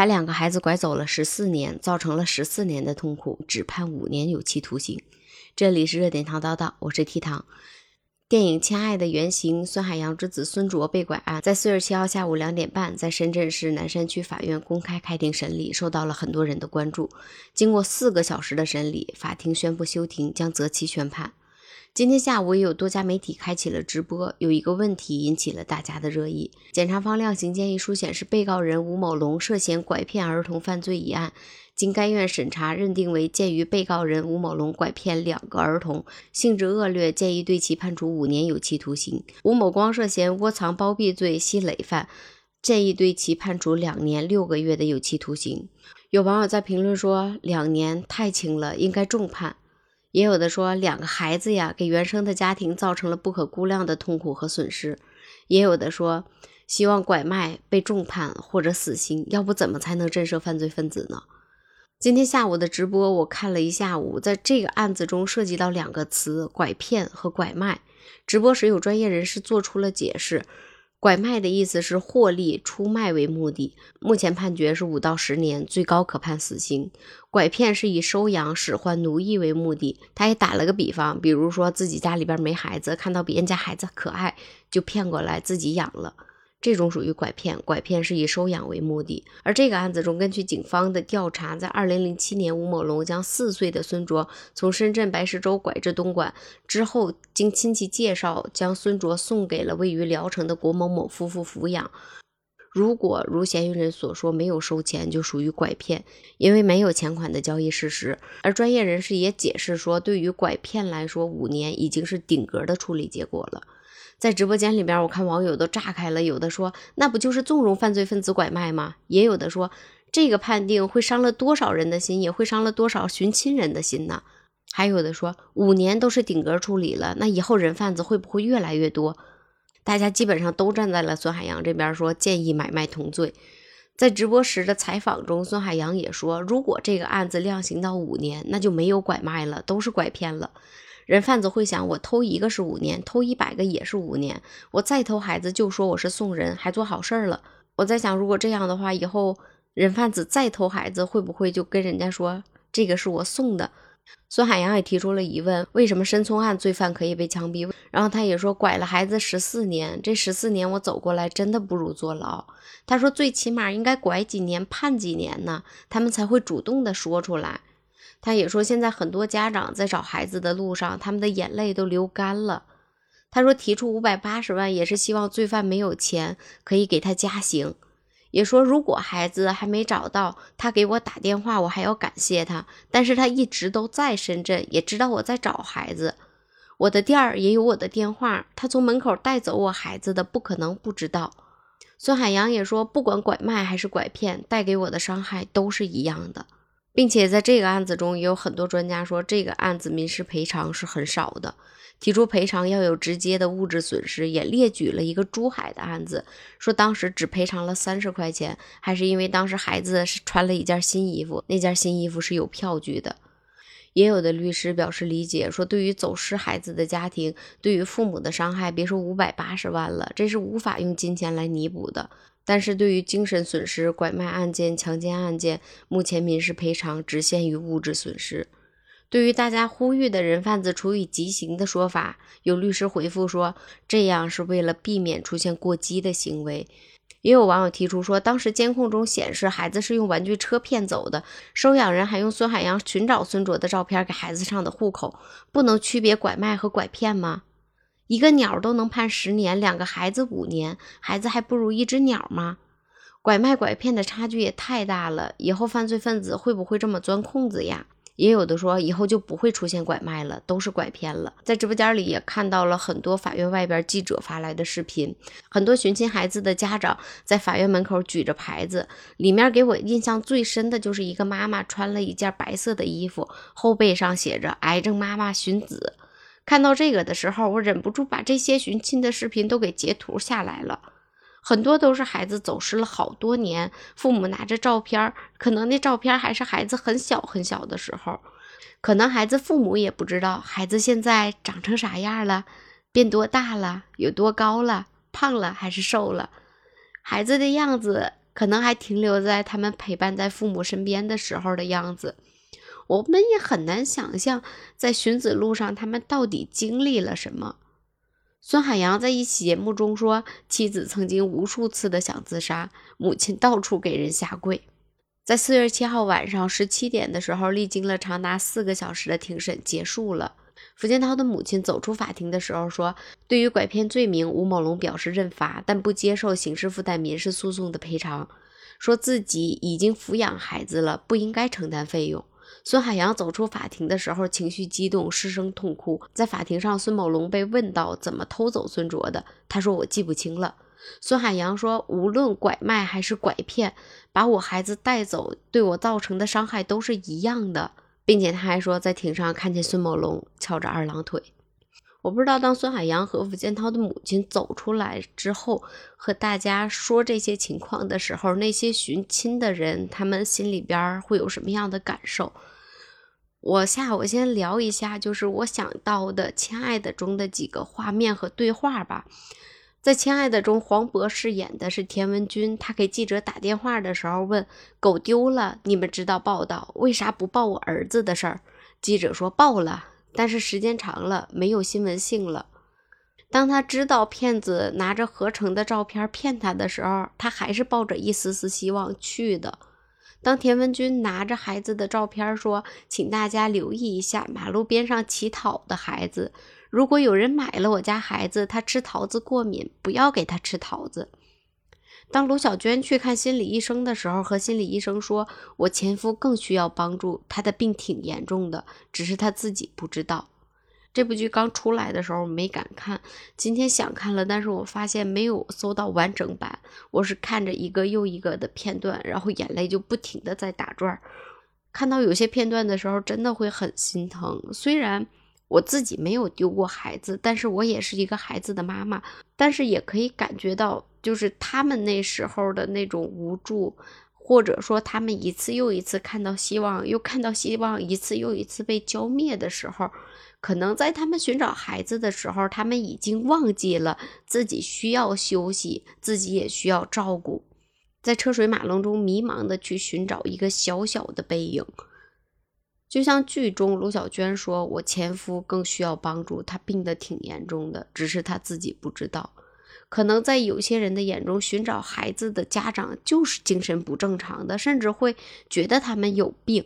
把两个孩子拐走了十四年，造成了十四年的痛苦，只判五年有期徒刑。这里是热点糖叨叨，我是 T 糖。电影《亲爱的》原型孙海洋之子孙卓被拐案，在四月七号下午两点半，在深圳市南山区法院公开开庭审理，受到了很多人的关注。经过四个小时的审理，法庭宣布休庭，将择期宣判。今天下午也有多家媒体开启了直播，有一个问题引起了大家的热议。检察方量刑建议书显示，被告人吴某龙涉嫌拐骗儿童犯罪一案，经该院审查认定为，鉴于被告人吴某龙拐骗两个儿童，性质恶劣，建议对其判处五年有期徒刑。吴某光涉嫌窝藏包庇罪系累犯，建议对其判处两年六个月的有期徒刑。有网友在评论说，两年太轻了，应该重判。也有的说，两个孩子呀，给原生的家庭造成了不可估量的痛苦和损失。也有的说，希望拐卖被重判或者死刑，要不怎么才能震慑犯罪分子呢？今天下午的直播，我看了一下午，在这个案子中涉及到两个词：拐骗和拐卖。直播时有专业人士做出了解释。拐卖的意思是获利出卖为目的，目前判决是五到十年，最高可判死刑。拐骗是以收养、使唤、奴役为目的。他也打了个比方，比如说自己家里边没孩子，看到别人家孩子可爱，就骗过来自己养了。这种属于拐骗，拐骗是以收养为目的。而这个案子中，根据警方的调查，在二零零七年，吴某龙将四岁的孙卓从深圳白石洲拐至东莞之后，经亲戚介绍，将孙卓送给了位于聊城的郭某某夫妇抚养。如果如嫌疑人所说没有收钱，就属于拐骗，因为没有钱款的交易事实。而专业人士也解释说，对于拐骗来说，五年已经是顶格的处理结果了。在直播间里边，我看网友都炸开了，有的说那不就是纵容犯罪分子拐卖吗？也有的说这个判定会伤了多少人的心，也会伤了多少寻亲人的心呢？还有的说五年都是顶格处理了，那以后人贩子会不会越来越多？大家基本上都站在了孙海洋这边，说建议买卖同罪。在直播时的采访中，孙海洋也说，如果这个案子量刑到五年，那就没有拐卖了，都是拐骗了。人贩子会想，我偷一个是五年，偷一百个也是五年。我再偷孩子，就说我是送人，还做好事儿了。我在想，如果这样的话，以后人贩子再偷孩子，会不会就跟人家说这个是我送的？孙海洋也提出了疑问：为什么申聪案罪犯可以被枪毙？然后他也说，拐了孩子十四年，这十四年我走过来，真的不如坐牢。他说，最起码应该拐几年，判几年呢？他们才会主动的说出来。他也说，现在很多家长在找孩子的路上，他们的眼泪都流干了。他说，提出五百八十万也是希望罪犯没有钱可以给他加刑。也说，如果孩子还没找到，他给我打电话，我还要感谢他。但是他一直都在深圳，也知道我在找孩子，我的店儿也有我的电话。他从门口带走我孩子的，不可能不知道。孙海洋也说，不管拐卖还是拐骗，带给我的伤害都是一样的。并且在这个案子中，也有很多专家说，这个案子民事赔偿是很少的，提出赔偿要有直接的物质损失，也列举了一个珠海的案子，说当时只赔偿了三十块钱，还是因为当时孩子是穿了一件新衣服，那件新衣服是有票据的。也有的律师表示理解，说对于走失孩子的家庭，对于父母的伤害，别说五百八十万了，这是无法用金钱来弥补的。但是对于精神损失、拐卖案件、强奸案件，目前民事赔偿只限于物质损失。对于大家呼吁的人贩子处以极刑的说法，有律师回复说，这样是为了避免出现过激的行为。也有网友提出说，当时监控中显示孩子是用玩具车骗走的，收养人还用孙海洋寻找孙卓的照片给孩子上的户口，不能区别拐卖和拐骗吗？一个鸟都能判十年，两个孩子五年，孩子还不如一只鸟吗？拐卖拐骗的差距也太大了，以后犯罪分子会不会这么钻空子呀？也有的说以后就不会出现拐卖了，都是拐骗了。在直播间里也看到了很多法院外边记者发来的视频，很多寻亲孩子的家长在法院门口举着牌子，里面给我印象最深的就是一个妈妈穿了一件白色的衣服，后背上写着“癌症妈妈寻子”。看到这个的时候，我忍不住把这些寻亲的视频都给截图下来了。很多都是孩子走失了好多年，父母拿着照片，可能那照片还是孩子很小很小的时候，可能孩子父母也不知道孩子现在长成啥样了，变多大了，有多高了，胖了还是瘦了，孩子的样子。可能还停留在他们陪伴在父母身边的时候的样子。我们也很难想象，在寻子路上他们到底经历了什么。孙海洋在一期节目中说，妻子曾经无数次的想自杀，母亲到处给人下跪。在四月七号晚上十七点的时候，历经了长达四个小时的庭审结束了。福建涛的母亲走出法庭的时候说：“对于拐骗罪名，吴某龙表示认罚，但不接受刑事附带民事诉讼的赔偿，说自己已经抚养孩子了，不应该承担费用。”孙海洋走出法庭的时候，情绪激动，失声痛哭。在法庭上，孙某龙被问到怎么偷走孙卓的，他说：“我记不清了。”孙海洋说：“无论拐卖还是拐骗，把我孩子带走，对我造成的伤害都是一样的。”并且他还说，在庭上看见孙某龙翘着二郎腿。我不知道，当孙海洋和吴建涛的母亲走出来之后，和大家说这些情况的时候，那些寻亲的人他们心里边会有什么样的感受？我下我先聊一下，就是我想到的《亲爱的》中的几个画面和对话吧。在《亲爱的》中，黄渤饰演的是田文军，他给记者打电话的时候问：“狗丢了，你们知道报道，为啥不报我儿子的事儿？”记者说：“报了，但是时间长了，没有新闻性了。”当他知道骗子拿着合成的照片骗他的时候，他还是抱着一丝丝希望去的。当田文军拿着孩子的照片说：“请大家留意一下马路边上乞讨的孩子。”如果有人买了我家孩子，他吃桃子过敏，不要给他吃桃子。当卢小娟去看心理医生的时候，和心理医生说：“我前夫更需要帮助，他的病挺严重的，只是他自己不知道。”这部剧刚出来的时候没敢看，今天想看了，但是我发现没有搜到完整版，我是看着一个又一个的片段，然后眼泪就不停的在打转。看到有些片段的时候，真的会很心疼，虽然。我自己没有丢过孩子，但是我也是一个孩子的妈妈，但是也可以感觉到，就是他们那时候的那种无助，或者说他们一次又一次看到希望，又看到希望，一次又一次被浇灭的时候，可能在他们寻找孩子的时候，他们已经忘记了自己需要休息，自己也需要照顾，在车水马龙中迷茫的去寻找一个小小的背影。就像剧中卢小娟说：“我前夫更需要帮助，他病得挺严重的，只是他自己不知道。可能在有些人的眼中，寻找孩子的家长就是精神不正常的，甚至会觉得他们有病。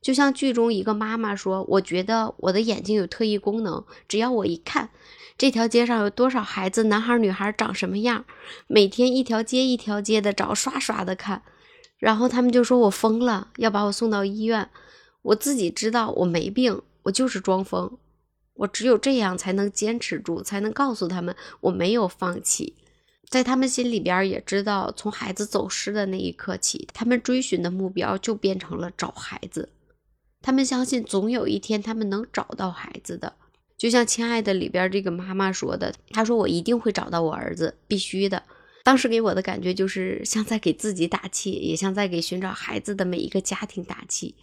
就像剧中一个妈妈说：‘我觉得我的眼睛有特异功能，只要我一看这条街上有多少孩子，男孩女孩长什么样，每天一条街一条街的找，刷刷的看，然后他们就说我疯了，要把我送到医院。’”我自己知道我没病，我就是装疯。我只有这样才能坚持住，才能告诉他们我没有放弃。在他们心里边也知道，从孩子走失的那一刻起，他们追寻的目标就变成了找孩子。他们相信总有一天他们能找到孩子的。就像《亲爱的》里边这个妈妈说的：“她说我一定会找到我儿子，必须的。”当时给我的感觉就是像在给自己打气，也像在给寻找孩子的每一个家庭打气。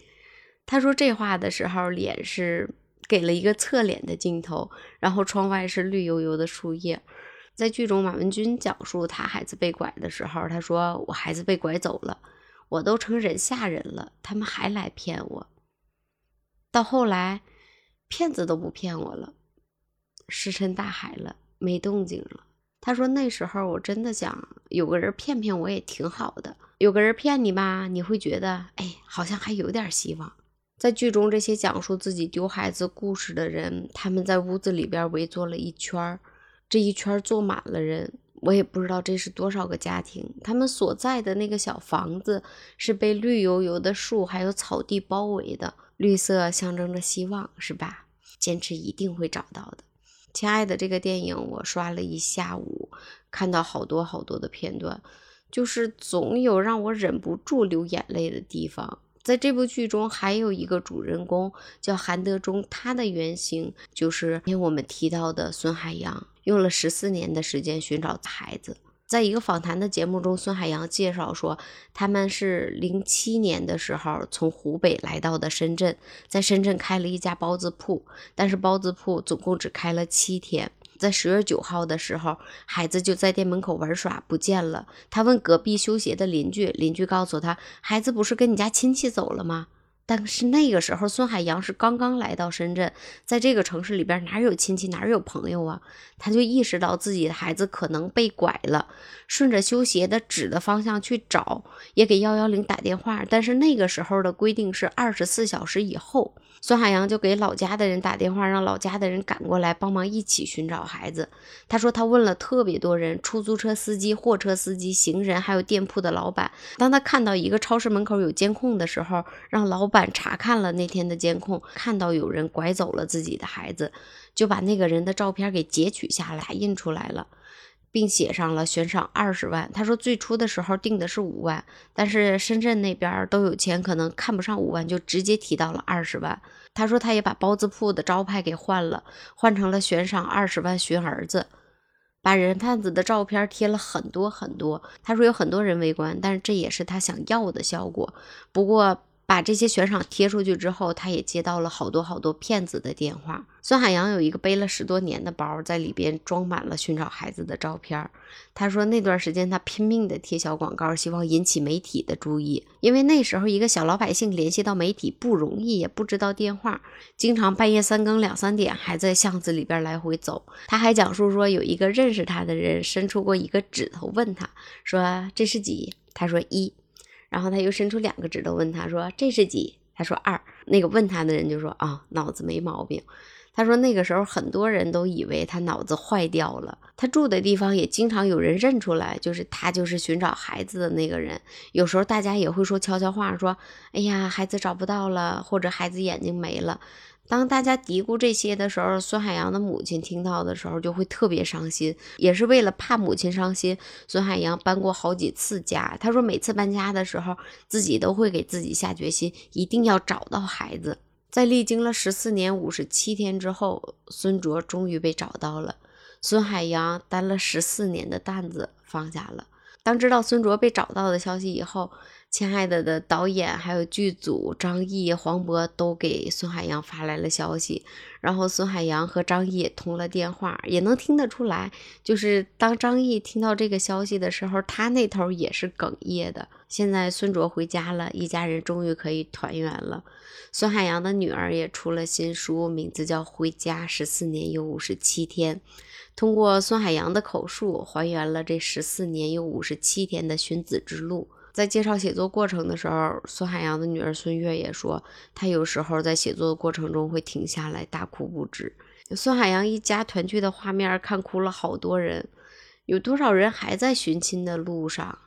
他说这话的时候，脸是给了一个侧脸的镜头，然后窗外是绿油油的树叶。在剧中，马文君讲述他孩子被拐的时候，他说：“我孩子被拐走了，我都成人下人了，他们还来骗我。到后来，骗子都不骗我了，石沉大海了，没动静了。”他说：“那时候我真的想有个人骗骗我也挺好的，有个人骗你吧，你会觉得哎，好像还有点希望。”在剧中，这些讲述自己丢孩子故事的人，他们在屋子里边围坐了一圈儿，这一圈坐满了人，我也不知道这是多少个家庭。他们所在的那个小房子是被绿油油的树还有草地包围的，绿色象征着希望，是吧？坚持一定会找到的。亲爱的，这个电影我刷了一下午，看到好多好多的片段，就是总有让我忍不住流眼泪的地方。在这部剧中，还有一个主人公叫韩德忠，他的原型就是我们提到的孙海洋，用了十四年的时间寻找孩子。在一个访谈的节目中，孙海洋介绍说，他们是零七年的时候从湖北来到的深圳，在深圳开了一家包子铺，但是包子铺总共只开了七天。在十月九号的时候，孩子就在店门口玩耍不见了。他问隔壁修鞋的邻居，邻居告诉他，孩子不是跟你家亲戚走了吗？但是那个时候，孙海洋是刚刚来到深圳，在这个城市里边哪有亲戚，哪有朋友啊？他就意识到自己的孩子可能被拐了，顺着修鞋的指的方向去找，也给幺幺零打电话。但是那个时候的规定是二十四小时以后。孙海洋就给老家的人打电话，让老家的人赶过来帮忙一起寻找孩子。他说他问了特别多人，出租车司机、货车司机、行人，还有店铺的老板。当他看到一个超市门口有监控的时候，让老板板查看了那天的监控，看到有人拐走了自己的孩子，就把那个人的照片给截取下来印出来了。并写上了悬赏二十万。他说最初的时候定的是五万，但是深圳那边都有钱，可能看不上五万，就直接提到了二十万。他说他也把包子铺的招牌给换了，换成了悬赏二十万寻儿子，把人贩子的照片贴了很多很多。他说有很多人围观，但是这也是他想要的效果。不过。把这些悬赏贴出去之后，他也接到了好多好多骗子的电话。孙海洋有一个背了十多年的包，在里边装满了寻找孩子的照片。他说那段时间他拼命的贴小广告，希望引起媒体的注意，因为那时候一个小老百姓联系到媒体不容易，也不知道电话，经常半夜三更两三点还在巷子里边来回走。他还讲述说有一个认识他的人伸出过一个指头问他说这是几？他说一。然后他又伸出两个指头问他说：“这是几？”他说：“二。”那个问他的人就说：“啊，脑子没毛病。”他说那个时候很多人都以为他脑子坏掉了。他住的地方也经常有人认出来，就是他就是寻找孩子的那个人。有时候大家也会说悄悄话，说：“哎呀，孩子找不到了，或者孩子眼睛没了。”当大家嘀咕这些的时候，孙海洋的母亲听到的时候就会特别伤心。也是为了怕母亲伤心，孙海洋搬过好几次家。他说，每次搬家的时候，自己都会给自己下决心，一定要找到孩子。在历经了十四年五十七天之后，孙卓终于被找到了。孙海洋担了十四年的担子放下了。当知道孙卓被找到的消息以后，亲爱的的导演还有剧组张译、黄渤都给孙海洋发来了消息，然后孙海洋和张译通了电话，也能听得出来，就是当张译听到这个消息的时候，他那头也是哽咽的。现在孙卓回家了，一家人终于可以团圆了。孙海洋的女儿也出了新书，名字叫《回家十四年又五十七天》，通过孙海洋的口述，还原了这十四年又五十七天的寻子之路。在介绍写作过程的时候，孙海洋的女儿孙悦也说，她有时候在写作的过程中会停下来大哭不止。孙海洋一家团聚的画面看哭了好多人。有多少人还在寻亲的路上？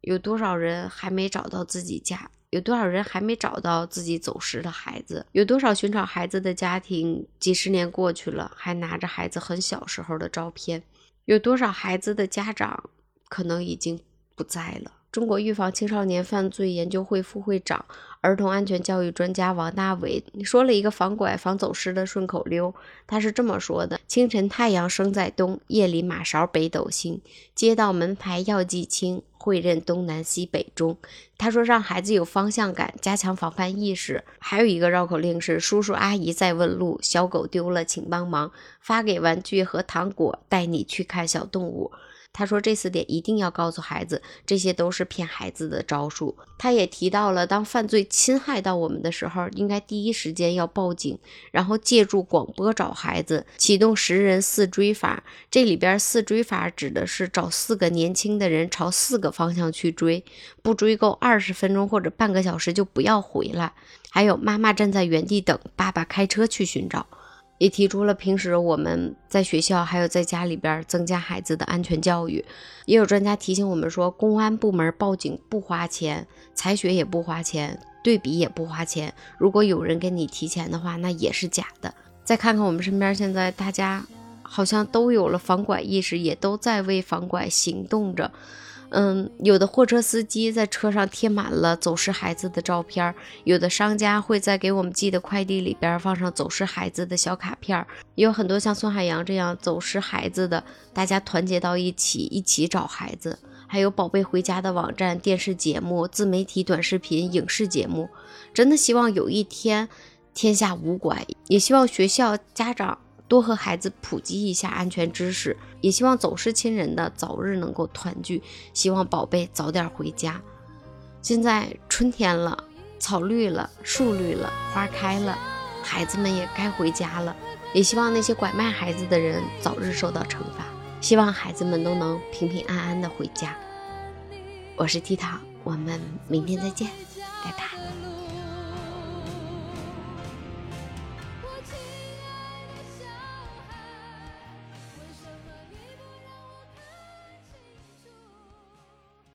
有多少人还没找到自己家？有多少人还没找到自己走失的孩子？有多少寻找孩子的家庭几十年过去了，还拿着孩子很小时候的照片？有多少孩子的家长可能已经不在了？中国预防青少年犯罪研究会副会长、儿童安全教育专家王大伟说了一个防拐、防走失的顺口溜。他是这么说的：清晨太阳升在东，夜里马勺北斗星。街道门牌要记清，会认东南西北中。他说让孩子有方向感，加强防范意识。还有一个绕口令是：叔叔阿姨在问路，小狗丢了请帮忙，发给玩具和糖果，带你去看小动物。他说这四点一定要告诉孩子，这些都是骗孩子的招数。他也提到了，当犯罪侵害到我们的时候，应该第一时间要报警，然后借助广播找孩子，启动十人四追法。这里边四追法指的是找四个年轻的人朝四个方向去追，不追够二十分钟或者半个小时就不要回来。还有妈妈站在原地等，爸爸开车去寻找。也提出了平时我们在学校还有在家里边增加孩子的安全教育。也有专家提醒我们说，公安部门报警不花钱，采血也不花钱，对比也不花钱。如果有人给你提钱的话，那也是假的。再看看我们身边，现在大家好像都有了防拐意识，也都在为防拐行动着。嗯，有的货车司机在车上贴满了走失孩子的照片，有的商家会在给我们寄的快递里边放上走失孩子的小卡片，也有很多像孙海洋这样走失孩子的，大家团结到一起，一起找孩子。还有宝贝回家的网站、电视节目、自媒体短视频、影视节目，真的希望有一天天下无拐，也希望学校家长。多和孩子普及一下安全知识，也希望走失亲人的早日能够团聚，希望宝贝早点回家。现在春天了，草绿了，树绿了，花开了，孩子们也该回家了。也希望那些拐卖孩子的人早日受到惩罚，希望孩子们都能平平安安的回家。我是 T 糖，我们明天再见，拜拜。